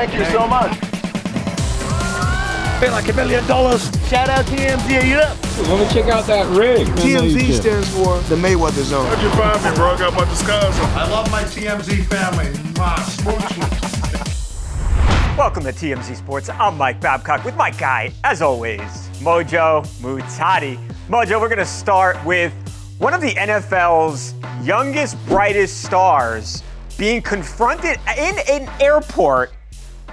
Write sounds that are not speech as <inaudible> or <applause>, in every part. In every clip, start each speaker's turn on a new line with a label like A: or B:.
A: Thank you so much.
B: Feel like a million dollars.
A: Shout out TMZ. Are you up?
C: Let me check out that rig.
D: TMZ stands for the Mayweather Zone.
E: How'd you find me, bro? I got a bunch of on.
F: I love my TMZ family. My
G: Welcome to TMZ Sports. I'm Mike Babcock with my guy, as always, Mojo Muhtadi. Mojo, we're going to start with one of the NFL's youngest, brightest stars being confronted in an airport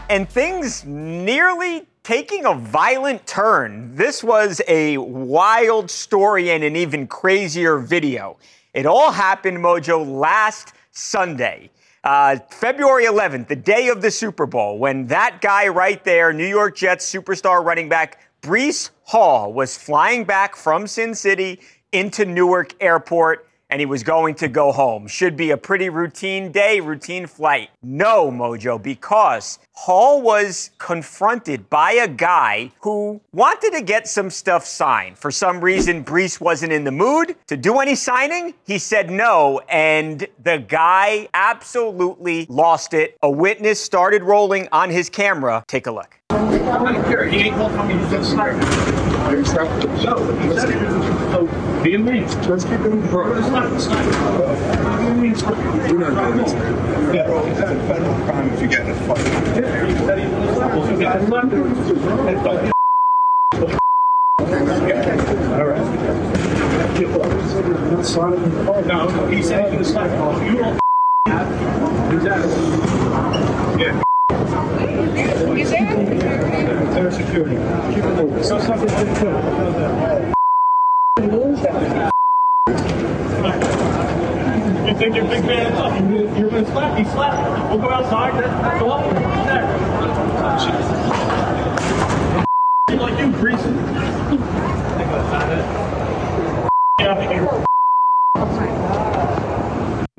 G: and things nearly taking a violent turn. This was a wild story and an even crazier video. It all happened, Mojo, last Sunday. Uh, February 11th, the day of the Super Bowl, when that guy right there, New York Jets superstar running back Breece Hall, was flying back from Sin City into Newark Airport and he was going to go home. Should be a pretty routine day, routine flight. No, Mojo, because Hall was confronted by a guy who wanted to get some stuff signed. For some reason, Breece wasn't in the mood to do any signing. He said no, and the guy absolutely lost it. A witness started rolling on his camera. Take a look.
H: Let's keep. Bro, it's not. It's not. We're not doing this. Yeah. It's a federal crime if you get in a fight. All right. No, he said he was oh, don't. He's there. security. Keep it moving. Something's been killed. You think you're big man enough? You- You're gonna slap. He slapped. We'll go outside. That's. There. Like you, greasy. Yeah.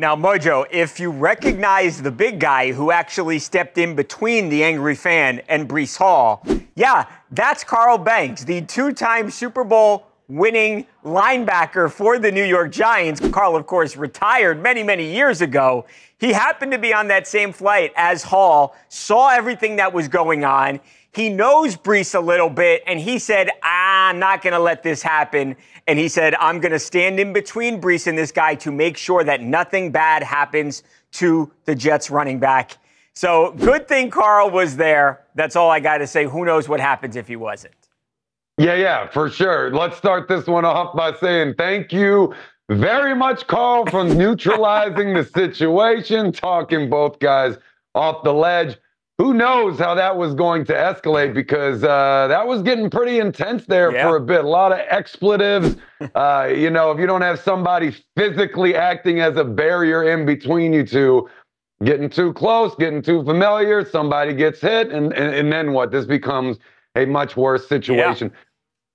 G: Now, Mojo, if you recognize the big guy who actually stepped in between the angry fan and Breece Hall, yeah, that's Carl Banks, the two time Super Bowl winning linebacker for the New York Giants. Carl, of course, retired many, many years ago. He happened to be on that same flight as Hall, saw everything that was going on. He knows Breece a little bit, and he said, I'm not going to let this happen. And he said, I'm going to stand in between Breece and this guy to make sure that nothing bad happens to the Jets running back. So good thing Carl was there. That's all I got to say. Who knows what happens if he wasn't?
I: Yeah, yeah, for sure. Let's start this one off by saying thank you very much, Carl, for neutralizing the situation, talking both guys off the ledge. Who knows how that was going to escalate because uh, that was getting pretty intense there
G: Yeah.
I: for a bit. A lot of expletives. <laughs> uh, you know, if you don't have somebody physically acting as a barrier in between you two, getting too close, getting too familiar, somebody gets hit, and, and, and then what? This becomes a much worse situation.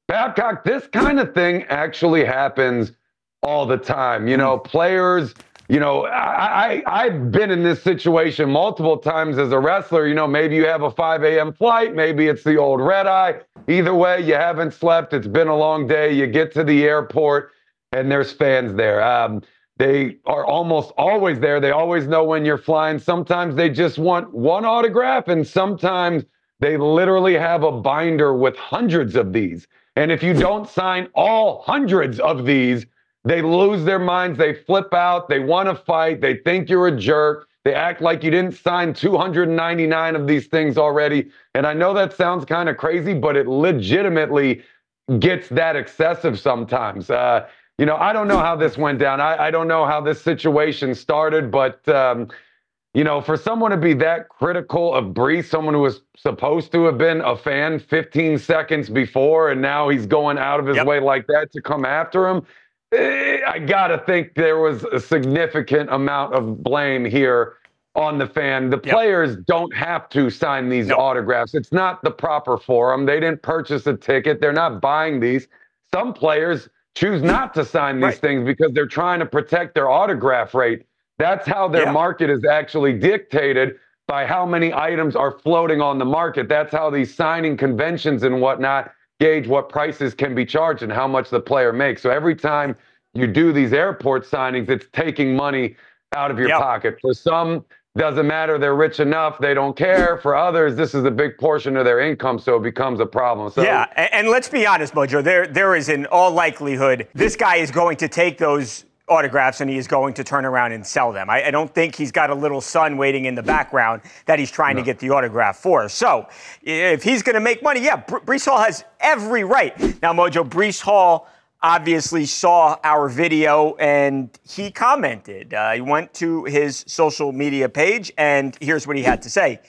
I: Babcock, this kind of thing actually happens all the time. You know, players, you know, I, I, I've been in this situation multiple times as a wrestler. You know, maybe you have a 5 a.m. flight, maybe it's the old red eye. Either way, you haven't slept, it's been a long day. You get to the airport, and there's fans there. Um, they are almost always there. They always know when you're flying. Sometimes they just want one autograph, and sometimes they literally have a binder with hundreds of these. And if you don't sign all hundreds of these, they lose their minds. They flip out. They want to fight. They think you're a jerk. They act like you didn't sign 299 of these things already. And I know that sounds kind of crazy, but it legitimately gets that excessive sometimes. Uh, you know, I don't know how this went down. I, I don't know how this situation started, but um, you know, for someone to be that critical of Breece, someone who was supposed to have been a fan 15 seconds before, and now he's going out of his
G: Yep.
I: way like that to come after him, eh, I gotta think there was a significant amount of blame here on the fan. The
G: Yep.
I: players don't have to sign these
G: No.
I: autographs. It's not the proper forum. They didn't purchase a ticket. They're not buying these. Some players choose not to sign these
G: Right.
I: things because they're trying to protect their autograph rate. That's how their
G: Yeah.
I: market is actually dictated by how many items are floating on the market. That's how these signing conventions and whatnot gauge what prices can be charged and how much the player makes. So every time you do these airport signings, it's taking money out of your
G: Yep.
I: pocket. For some, doesn't matter. They're rich enough. They don't care. For others, this is a big portion of their income, so it becomes a problem. So
G: Yeah, a- and, let's be honest, Mojo. There, there is in all likelihood this guy is going to take those autographs and he is going to turn around and sell them. I, I don't think he's got a little son waiting in the background that he's trying to get the autograph for. So if he's going to make money, yeah, Br- Breece Hall has every right. Now, Mojo, Breece Hall obviously saw our video and he commented. Uh, he went to his social media page and here's what he had to say.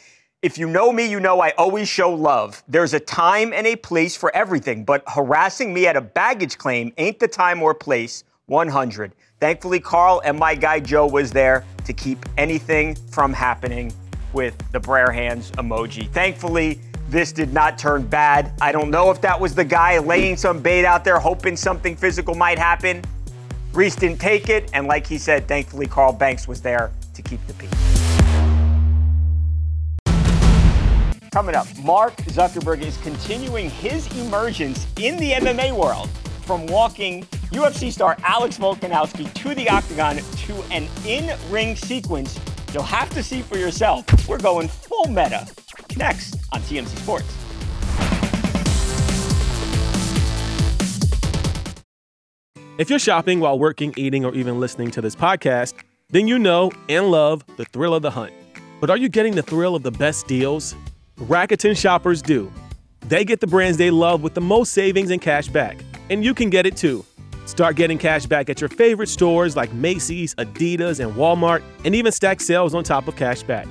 G: If you know me, you know I always show love. There's a time and a place for everything, but harassing me at a baggage claim ain't the time or place. 100. Thankfully, Carl and my guy Joe was there to keep anything from happening with the prayer hands emoji. Thankfully, this did not turn bad. I don't know if that was the guy laying some bait out there, hoping something physical might happen. Breece didn't take it, and like he said, thankfully, Carl Banks was there to keep the peace. Coming up, Mark Zuckerberg is continuing his emergence in the MMA world from walking UFC star Alex Volkanovski to the octagon to an in ring sequence you'll have to see for yourself. We're going full meta next on TMZ Sports.
B: If you're shopping while working, eating, or even listening to this podcast, then you know and love the thrill of the hunt. But are you getting the thrill of the best deals? Rakuten shoppers do. They get the brands they love with the most savings and cash back. And you can get it too. Start getting cash back at your favorite stores like Macy's, Adidas, and Walmart, and even stack sales on top of cash back.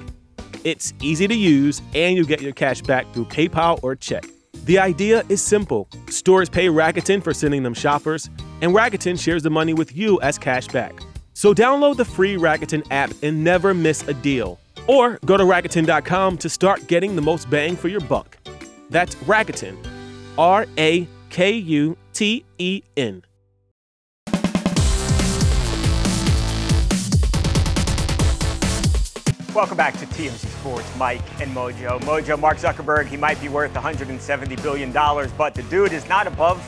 B: It's easy to use, and you get your cash back through PayPal or check. The idea is simple stores pay Rakuten for sending them shoppers, and Rakuten shares the money with you as cash back. So download the free Rakuten app and never miss a deal. Or go to Rakuten.com to start getting the most bang for your buck. That's Rakuten. R A K U T E N.
G: Welcome back to TMZ Sports, Mike and Mojo. Mojo, Mark Zuckerberg, he might be worth $170 billion, but the dude is not above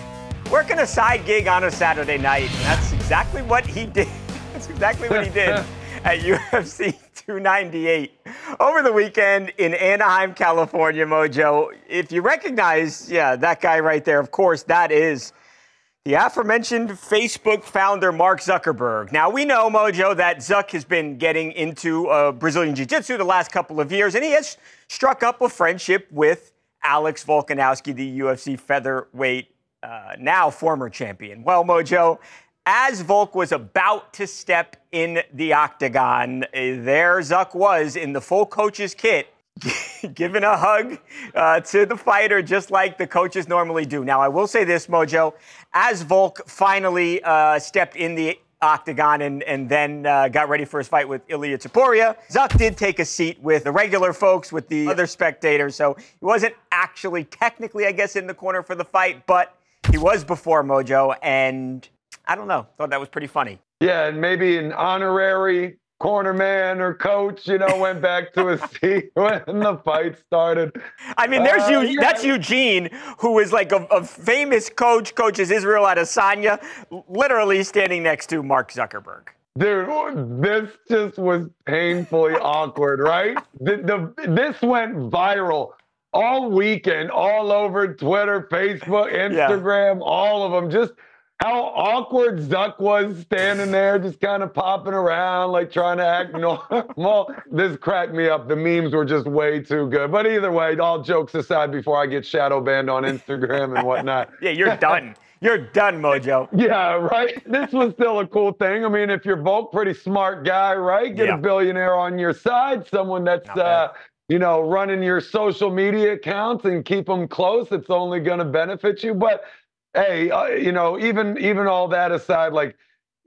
G: working a side gig on a Saturday night. And that's exactly what he did. <laughs> That's exactly what he did <laughs> at UFC 298 over the weekend in Anaheim, California, Mojo. If you recognize, yeah, that guy right there, of course, that is the aforementioned Facebook founder, Mark Zuckerberg. Now, we know, Mojo, that Zuck has been getting into uh, Brazilian Jiu Jitsu the last couple of years, and he has struck up a friendship with Alex Volkanovski, the UFC featherweight, uh, now former champion. Well, Mojo, as Volk was about to step in the octagon, uh, there Zuck was in the full coach's kit <laughs> giving a hug uh, to the fighter just like the coaches normally do. Now, I will say this, Mojo, as Volk finally uh, stepped in the octagon and, and then uh, got ready for his fight with Ilia Topuria, Zuck did take a seat with the regular folks, with the other spectators. So he wasn't actually technically, I guess, in the corner for the fight, but he was before Mojo. And I don't know, thought that was pretty funny.
I: Yeah, and maybe an honorary corner man or coach, you know, went back to his <laughs> seat when the fight started.
G: I mean, there's
I: Uh,
G: you.
I: yeah.
G: That's Eugene, who is like a, a famous coach, coaches Israel Adesanya, literally standing next to Mark Zuckerberg.
I: Dude, this just was painfully awkward, right? The, the, this went viral all weekend, all over Twitter, Facebook, Instagram, all of them. Just how awkward Zuck was standing there, just kind of popping around, like trying to act normal. <laughs> This cracked me up. The memes were just way too good. But either way, all jokes aside, before I get shadow banned on Instagram and whatnot. <laughs>
G: Yeah, you're done. You're done, Mojo. <laughs>
I: Yeah, right. This was still a cool thing. I mean, if you're Volk, pretty smart guy, right? Get
G: Yeah.
I: a billionaire on your side, someone that's uh, you know running your social media accounts and keep them close. It's only going to benefit you. But hey, uh, you know, even even all that aside, like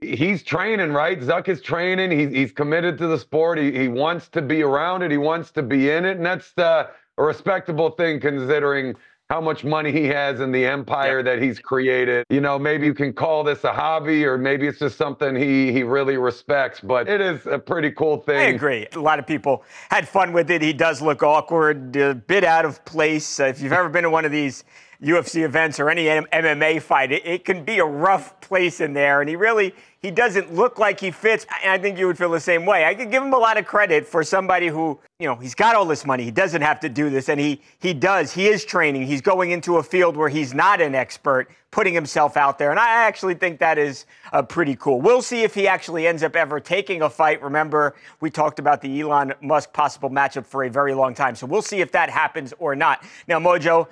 I: he's training, right? Zuck is training. He's he's committed to the sport. He he wants to be around it. He wants to be in it, and that's uh, a respectable thing considering how much money he has in the empire that he's created. You know, maybe you can call this a hobby, or maybe it's just something he he really respects. But it is a pretty cool thing.
G: I agree. A lot of people had fun with it. He does look awkward, a bit out of place. Uh, if you've ever been to one of these UFC events or any MMA fight. It, it can be a rough place in there, and he really he doesn't look like he fits. And I think you would feel the same way. I could give him a lot of credit for somebody who, you know, he's got all this money. He doesn't have to do this, and he he does. He is training. He's going into a field where he's not an expert, putting himself out there, and I actually think that is uh, pretty cool. We'll see if he actually ends up ever taking a fight. Remember, we talked about the Elon Musk possible matchup for a very long time, so we'll see if that happens or not. Now, Mojo,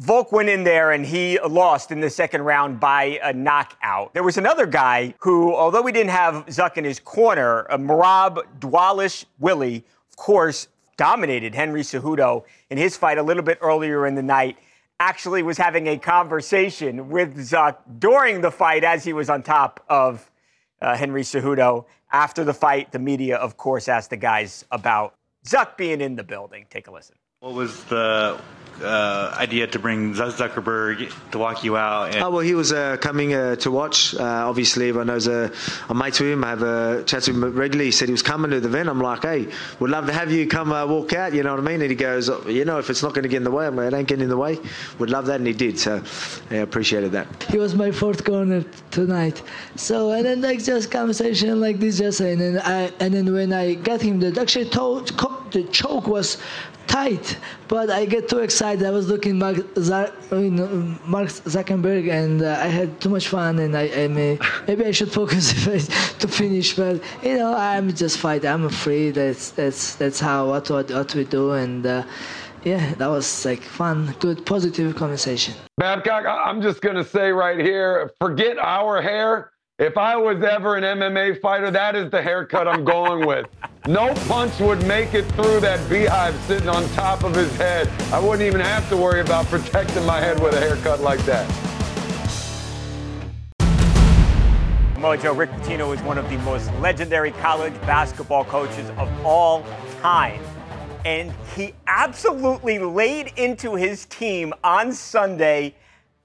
G: Volk went in there and he lost in the second round by a knockout. There was another guy who, although we didn't have Zuck in his corner, uh, Merab Dwalish Willie, of course, dominated Henry Cejudo in his fight a little bit earlier in the night. Actually, was having a conversation with Zuck during the fight as he was on top of uh, Henry Cejudo. After the fight, the media, of course, asked the guys about Zuck being in the building. Take a listen.
C: What was the uh, idea to bring Zuckerberg to walk you out?
J: And- oh, well, he was uh, coming uh, to watch. Uh, obviously, everyone knows uh, I'm mates with him. I have a chat with him regularly. He said he was coming to the event. I'm like, hey, would love to have you come uh, walk out. You know what I mean? And he goes, oh, you know, if it's not going to get in the way, I'm like, it ain't getting in the way. Would love that, and he did. So, yeah, appreciated that.
K: He was my fourth corner tonight. So, and then like just conversation like this, just and then I and then when I got him, the actually told, the choke was tight, but I get too excited. I was looking Mark, Mark Zuckerberg, and uh, I had too much fun, and I, I may, maybe I should <laughs> focus to finish. But you know, I'm just fighting. I'm free. That's that's that's how what what, what we do, and. Uh, yeah, that was like fun, good, positive conversation.
I: Babcock, I'm just gonna say right here, forget our hair. If I was ever an MMA fighter, that is the haircut I'm going with. No punch would make it through that beehive sitting on top of his head. I wouldn't even have to worry about protecting my head with a haircut like that.
G: Mojo, Rick Pitino is one of the most legendary college basketball coaches of all time. And he absolutely laid into his team on Sunday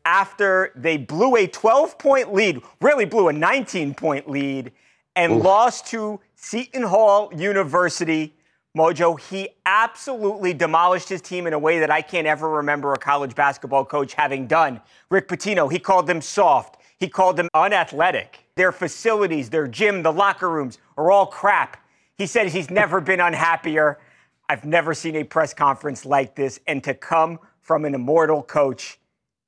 G: after they blew a 12 point lead, really blew a 19 point lead, and Oof. lost to Seton Hall University. Mojo, he absolutely demolished his team in a way that I can't ever remember a college basketball coach having done. Rick Pitino, he called them soft. He called them unathletic. Their facilities, their gym, the locker rooms are all crap. He said he's never been unhappier. I've never seen a press conference like this. And to come from an immortal coach,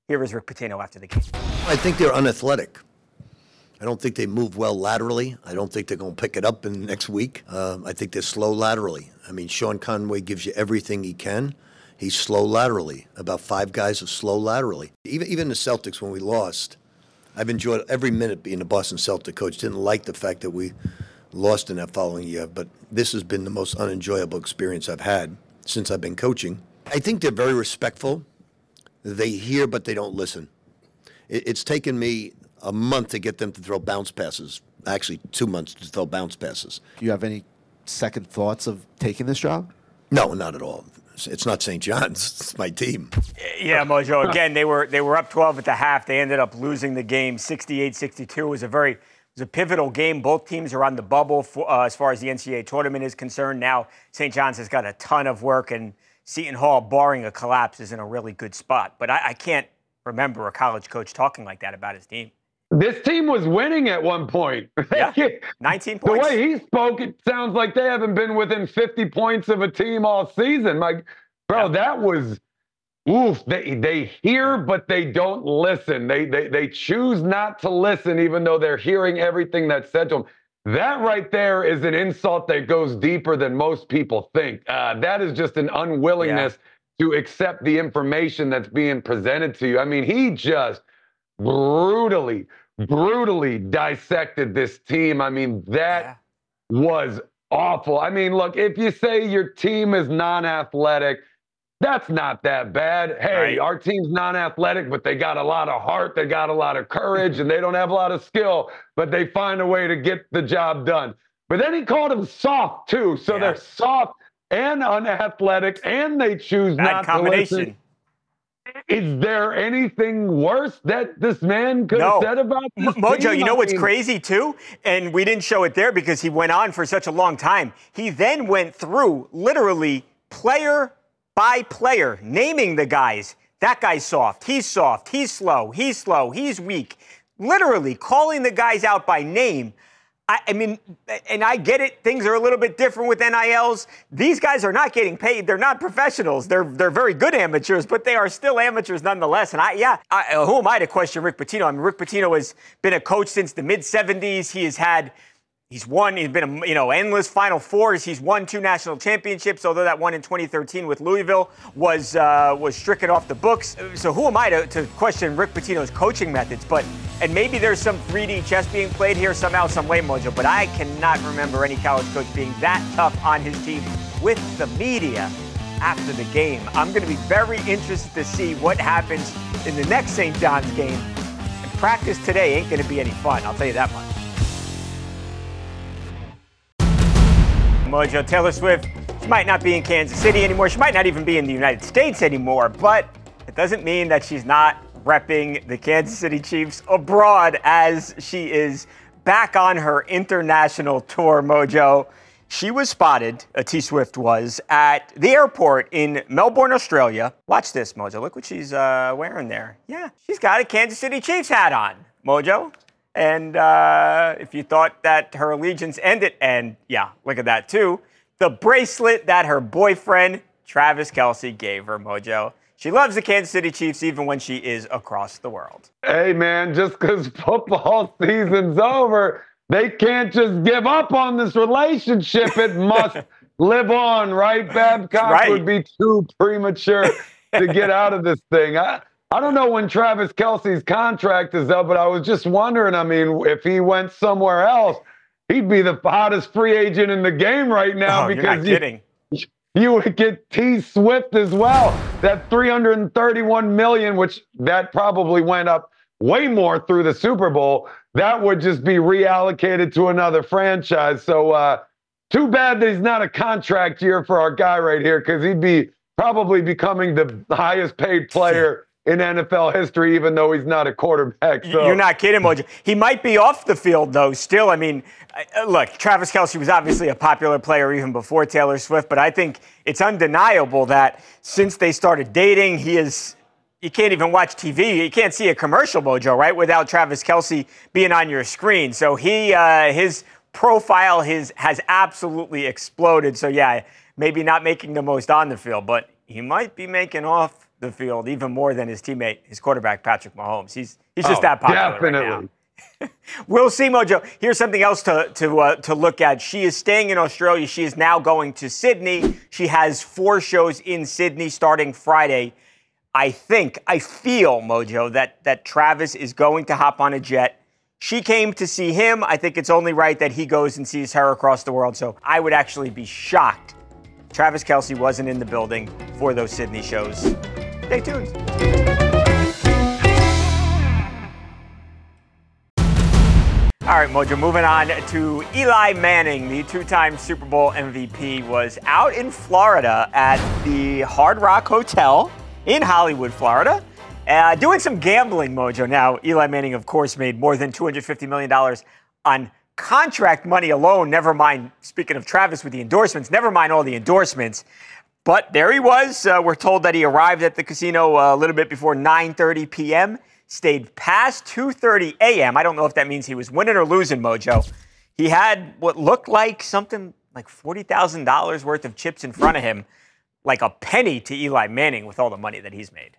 G: here is Rick Pitino after the game.
L: I think they're unathletic. I don't think they move well laterally. I don't think they're going to pick it up in next week. Uh, I think they're slow laterally. I mean, Sean Conway gives you everything he can. He's slow laterally. About five guys are slow laterally. Even even the Celtics when we lost, I've enjoyed every minute being a Boston Celtic coach. Didn't like the fact that we lost in that following year, but this has been the most unenjoyable experience I've had since I've been coaching. I think they're very respectful. They hear, but they don't listen. It's taken me a month to get them to throw bounce passes. Actually, two months to throw bounce passes.
M: Do you have any second thoughts of taking this job?
L: No, not at all. It's not St. John's. <laughs> It's my team.
G: Yeah, Mojo. Again, they were they were up 12 at the half. They ended up losing the game 68-62. It was a very it was a pivotal game. Both teams are on the bubble for, uh, as far as the NCAA tournament is concerned. Now St. John's has got a ton of work and Seton Hall, barring a collapse, is in a really good spot. But I, I can't remember a college coach talking like that about his team.
I: This team was winning at one point. <laughs>
G: Yeah, 19 points.
I: The way he spoke, it sounds like they haven't been within 50 points of a team all season. Like, bro, yeah. that was oof. They they hear, but they don't listen. They they they choose not to listen, even though they're hearing everything that's said to them. That right there is an insult that goes deeper than most people think. Uh, that is just an unwillingness yeah. to accept the information that's being presented to you. I mean, he just brutally, brutally dissected this team. I mean, that yeah. was awful. I mean, look, if you say your team is non athletic, that's not that bad. Hey, right. our team's non athletic, but they got a lot of heart, they got a lot of courage, and they don't have a lot of skill, but they find a way to get the job done. But then he called them soft too. So yeah. they're soft and unathletic, and they choose Bad not combination. to listen. Is there anything worse that this man could no. have said about this
G: Mojo,
I: team?
G: you know what's crazy too? And we didn't show it there because he went on for such a long time. He then went through literally player by player, naming the guys that guy's soft, he's soft, he's slow, he's slow, he's weak. Literally calling the guys out by name. I, I, mean, and I get it. Things are a little bit different with NILs. These guys are not getting paid. They're not professionals. They're they're very good amateurs, but they are still amateurs nonetheless. And I, yeah, I, uh, who am I to question Rick Pitino? I mean, Rick Pitino has been a coach since the mid '70s. He has had He's won. He's been you know endless Final Fours. He's won two national championships. Although that one in 2013 with Louisville was uh, was stricken off the books. So who am I to, to question Rick Pitino's coaching methods? But and maybe there's some 3D chess being played here somehow, some way, Mojo. But I cannot remember any college coach being that tough on his team with the media after the game. I'm going to be very interested to see what happens in the next St. John's game. And practice today ain't going to be any fun. I'll tell you that much. Mojo. Taylor Swift, she might not be in Kansas City anymore. She might not even be in the United States anymore, but it doesn't mean that she's not repping the Kansas City Chiefs abroad as she is back on her international tour, Mojo. She was spotted, uh, T Swift was, at the airport in Melbourne, Australia. Watch this, Mojo. Look what she's uh, wearing there. Yeah, she's got a Kansas City Chiefs hat on, Mojo. And uh, if you thought that her allegiance ended, and yeah, look at that too, the bracelet that her boyfriend, Travis Kelce gave her, Mojo. She loves the Kansas City Chiefs even when she is across the world.
I: Hey, man, just because <laughs> football season's over, they can't just give up on this relationship. It <laughs> must live on, right? Babcock right. would be too premature to get out of this thing. I, I don't know when Travis Kelce's contract is up, but I was just wondering. I mean, if he went somewhere else, he'd be the hottest free agent in the game right now
G: oh,
I: because
G: you,
I: you would get T Swift as well. That 331 million, which that probably went up way more through the Super Bowl, that would just be reallocated to another franchise. So uh, too bad that he's not a contract year for our guy right here because he'd be probably becoming the highest paid player in NFL history, even though he's not a quarterback. So.
G: You're not kidding, Mojo. He might be off the field, though, still. I mean, look, Travis Kelce was obviously a popular player even before Taylor Swift, but I think it's undeniable that since they started dating, he is. You can't even watch TV. You can't see a commercial, Mojo, right, without Travis Kelce being on your screen. So he, uh, his profile, his has absolutely exploded. So yeah, maybe not making the most on the field, but he might be making off the field even more than his teammate, his quarterback Patrick Mahomes. He's he's just
I: oh,
G: that popular.
I: Definitely.
G: Right <laughs> we'll see, Mojo. Here's something else to to uh, to look at. She is staying in Australia. She is now going to Sydney. She has four shows in Sydney starting Friday. I think, I feel, Mojo, that that Travis is going to hop on a jet. She came to see him. I think it's only right that he goes and sees her across the world. So I would actually be shocked Travis Kelce wasn't in the building for those Sydney shows. Stay tuned. All right, Mojo, moving on to Eli Manning, the two time Super Bowl MVP, was out in Florida at the Hard Rock Hotel in Hollywood, Florida, uh, doing some gambling, Mojo. Now, Eli Manning, of course, made more than $250 million on contract money alone, never mind, speaking of Travis with the endorsements, never mind all the endorsements. But there he was. Uh, we're told that he arrived at the casino uh, a little bit before 9:30 p.m. Stayed past 2:30 a.m. I don't know if that means he was winning or losing, Mojo. He had what looked like something like forty thousand dollars worth of chips in front of him, like a penny to Eli Manning with all the money that he's made.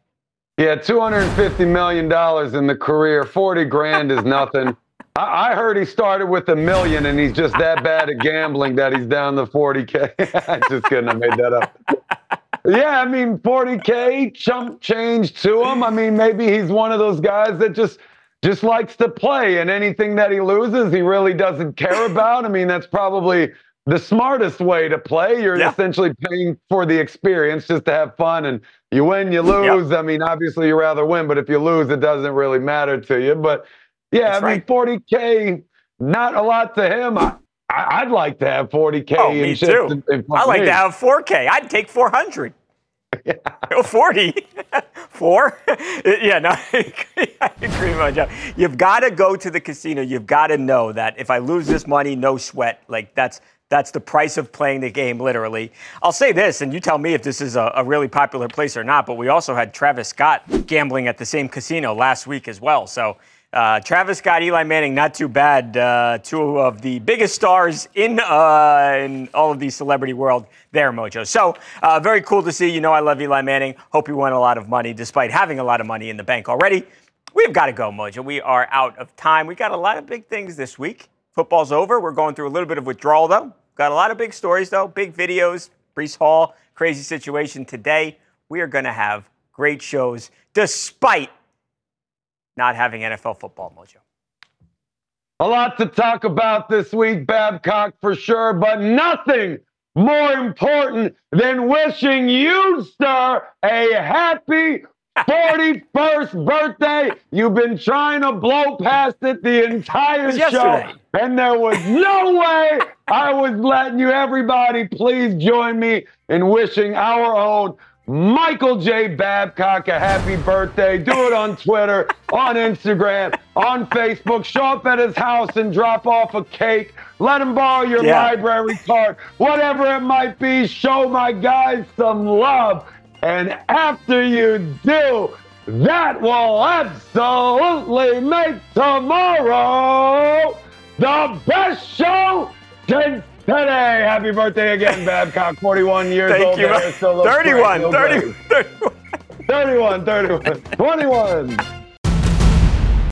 I: Yeah, two hundred and fifty million dollars in the career. Forty grand is nothing. <laughs> I, heard he started with a million and he's just that bad at gambling that he's down to 40K. <laughs> I just couldn't have made that up. Yeah, I mean, 40K, chump change to him. I mean, maybe he's one of those guys that just just likes to play and anything that he loses, he really doesn't care about. I mean, that's probably the smartest way to play. You're yeah. essentially paying for the experience just to have fun and you win, you lose. Yep. I mean, obviously you rather win, but if you lose, it doesn't really matter to you. But yeah, That's I mean, 40K, not a lot to him. I, I'd like to have 40K.
G: Oh, me too. I like to have 4K. I'd take 400. Yeah. <laughs> 40. <laughs> Four? <laughs> yeah, no, I agree, Mojo. You've got to go to the casino. You've got to know that if I lose this money, no sweat. Like that's That's the price of playing the game, literally. I'll say this, and you tell me if this is a, a, really popular place or not, but we also had Travis Scott gambling at the same casino last week as well. So, uh, Travis Scott, Eli Manning, not too bad. Uh, two of the biggest stars in, uh, in all of the celebrity world there, Mojo. So, uh, very cool to see. You know, I love Eli Manning. Hope he won a lot of money despite having a lot of money in the bank already. We've got to go, Mojo. We are out of time. We got a lot of big things this week. Football's over. We're going through a little bit of withdrawal, though. Got a lot of big stories, though, big videos. Breece Hall, crazy situation today. We are going to have great shows despite not having NFL football, Mojo.
I: A lot to talk about this week, Babcock, for sure, but nothing more important than wishing you, sir, a happy <laughs> 41st birthday. You've been trying to blow past it the entire
G: it
I: show. And there was no <laughs> way I was letting you. Everybody, please join me in wishing our own Michael J. Babcock a happy birthday. Do it on Twitter, on Instagram, on Facebook. Show up at his house and drop off a cake. Let him borrow your yeah. library card. Whatever it might be, show my guys some love. And after you do, that will absolutely make tomorrow the best show since today. Happy birthday again, <laughs> Babcock. 41 years old.
G: Thank
I: old.
G: You, 31, 30, 31,
I: 31, 31, 21.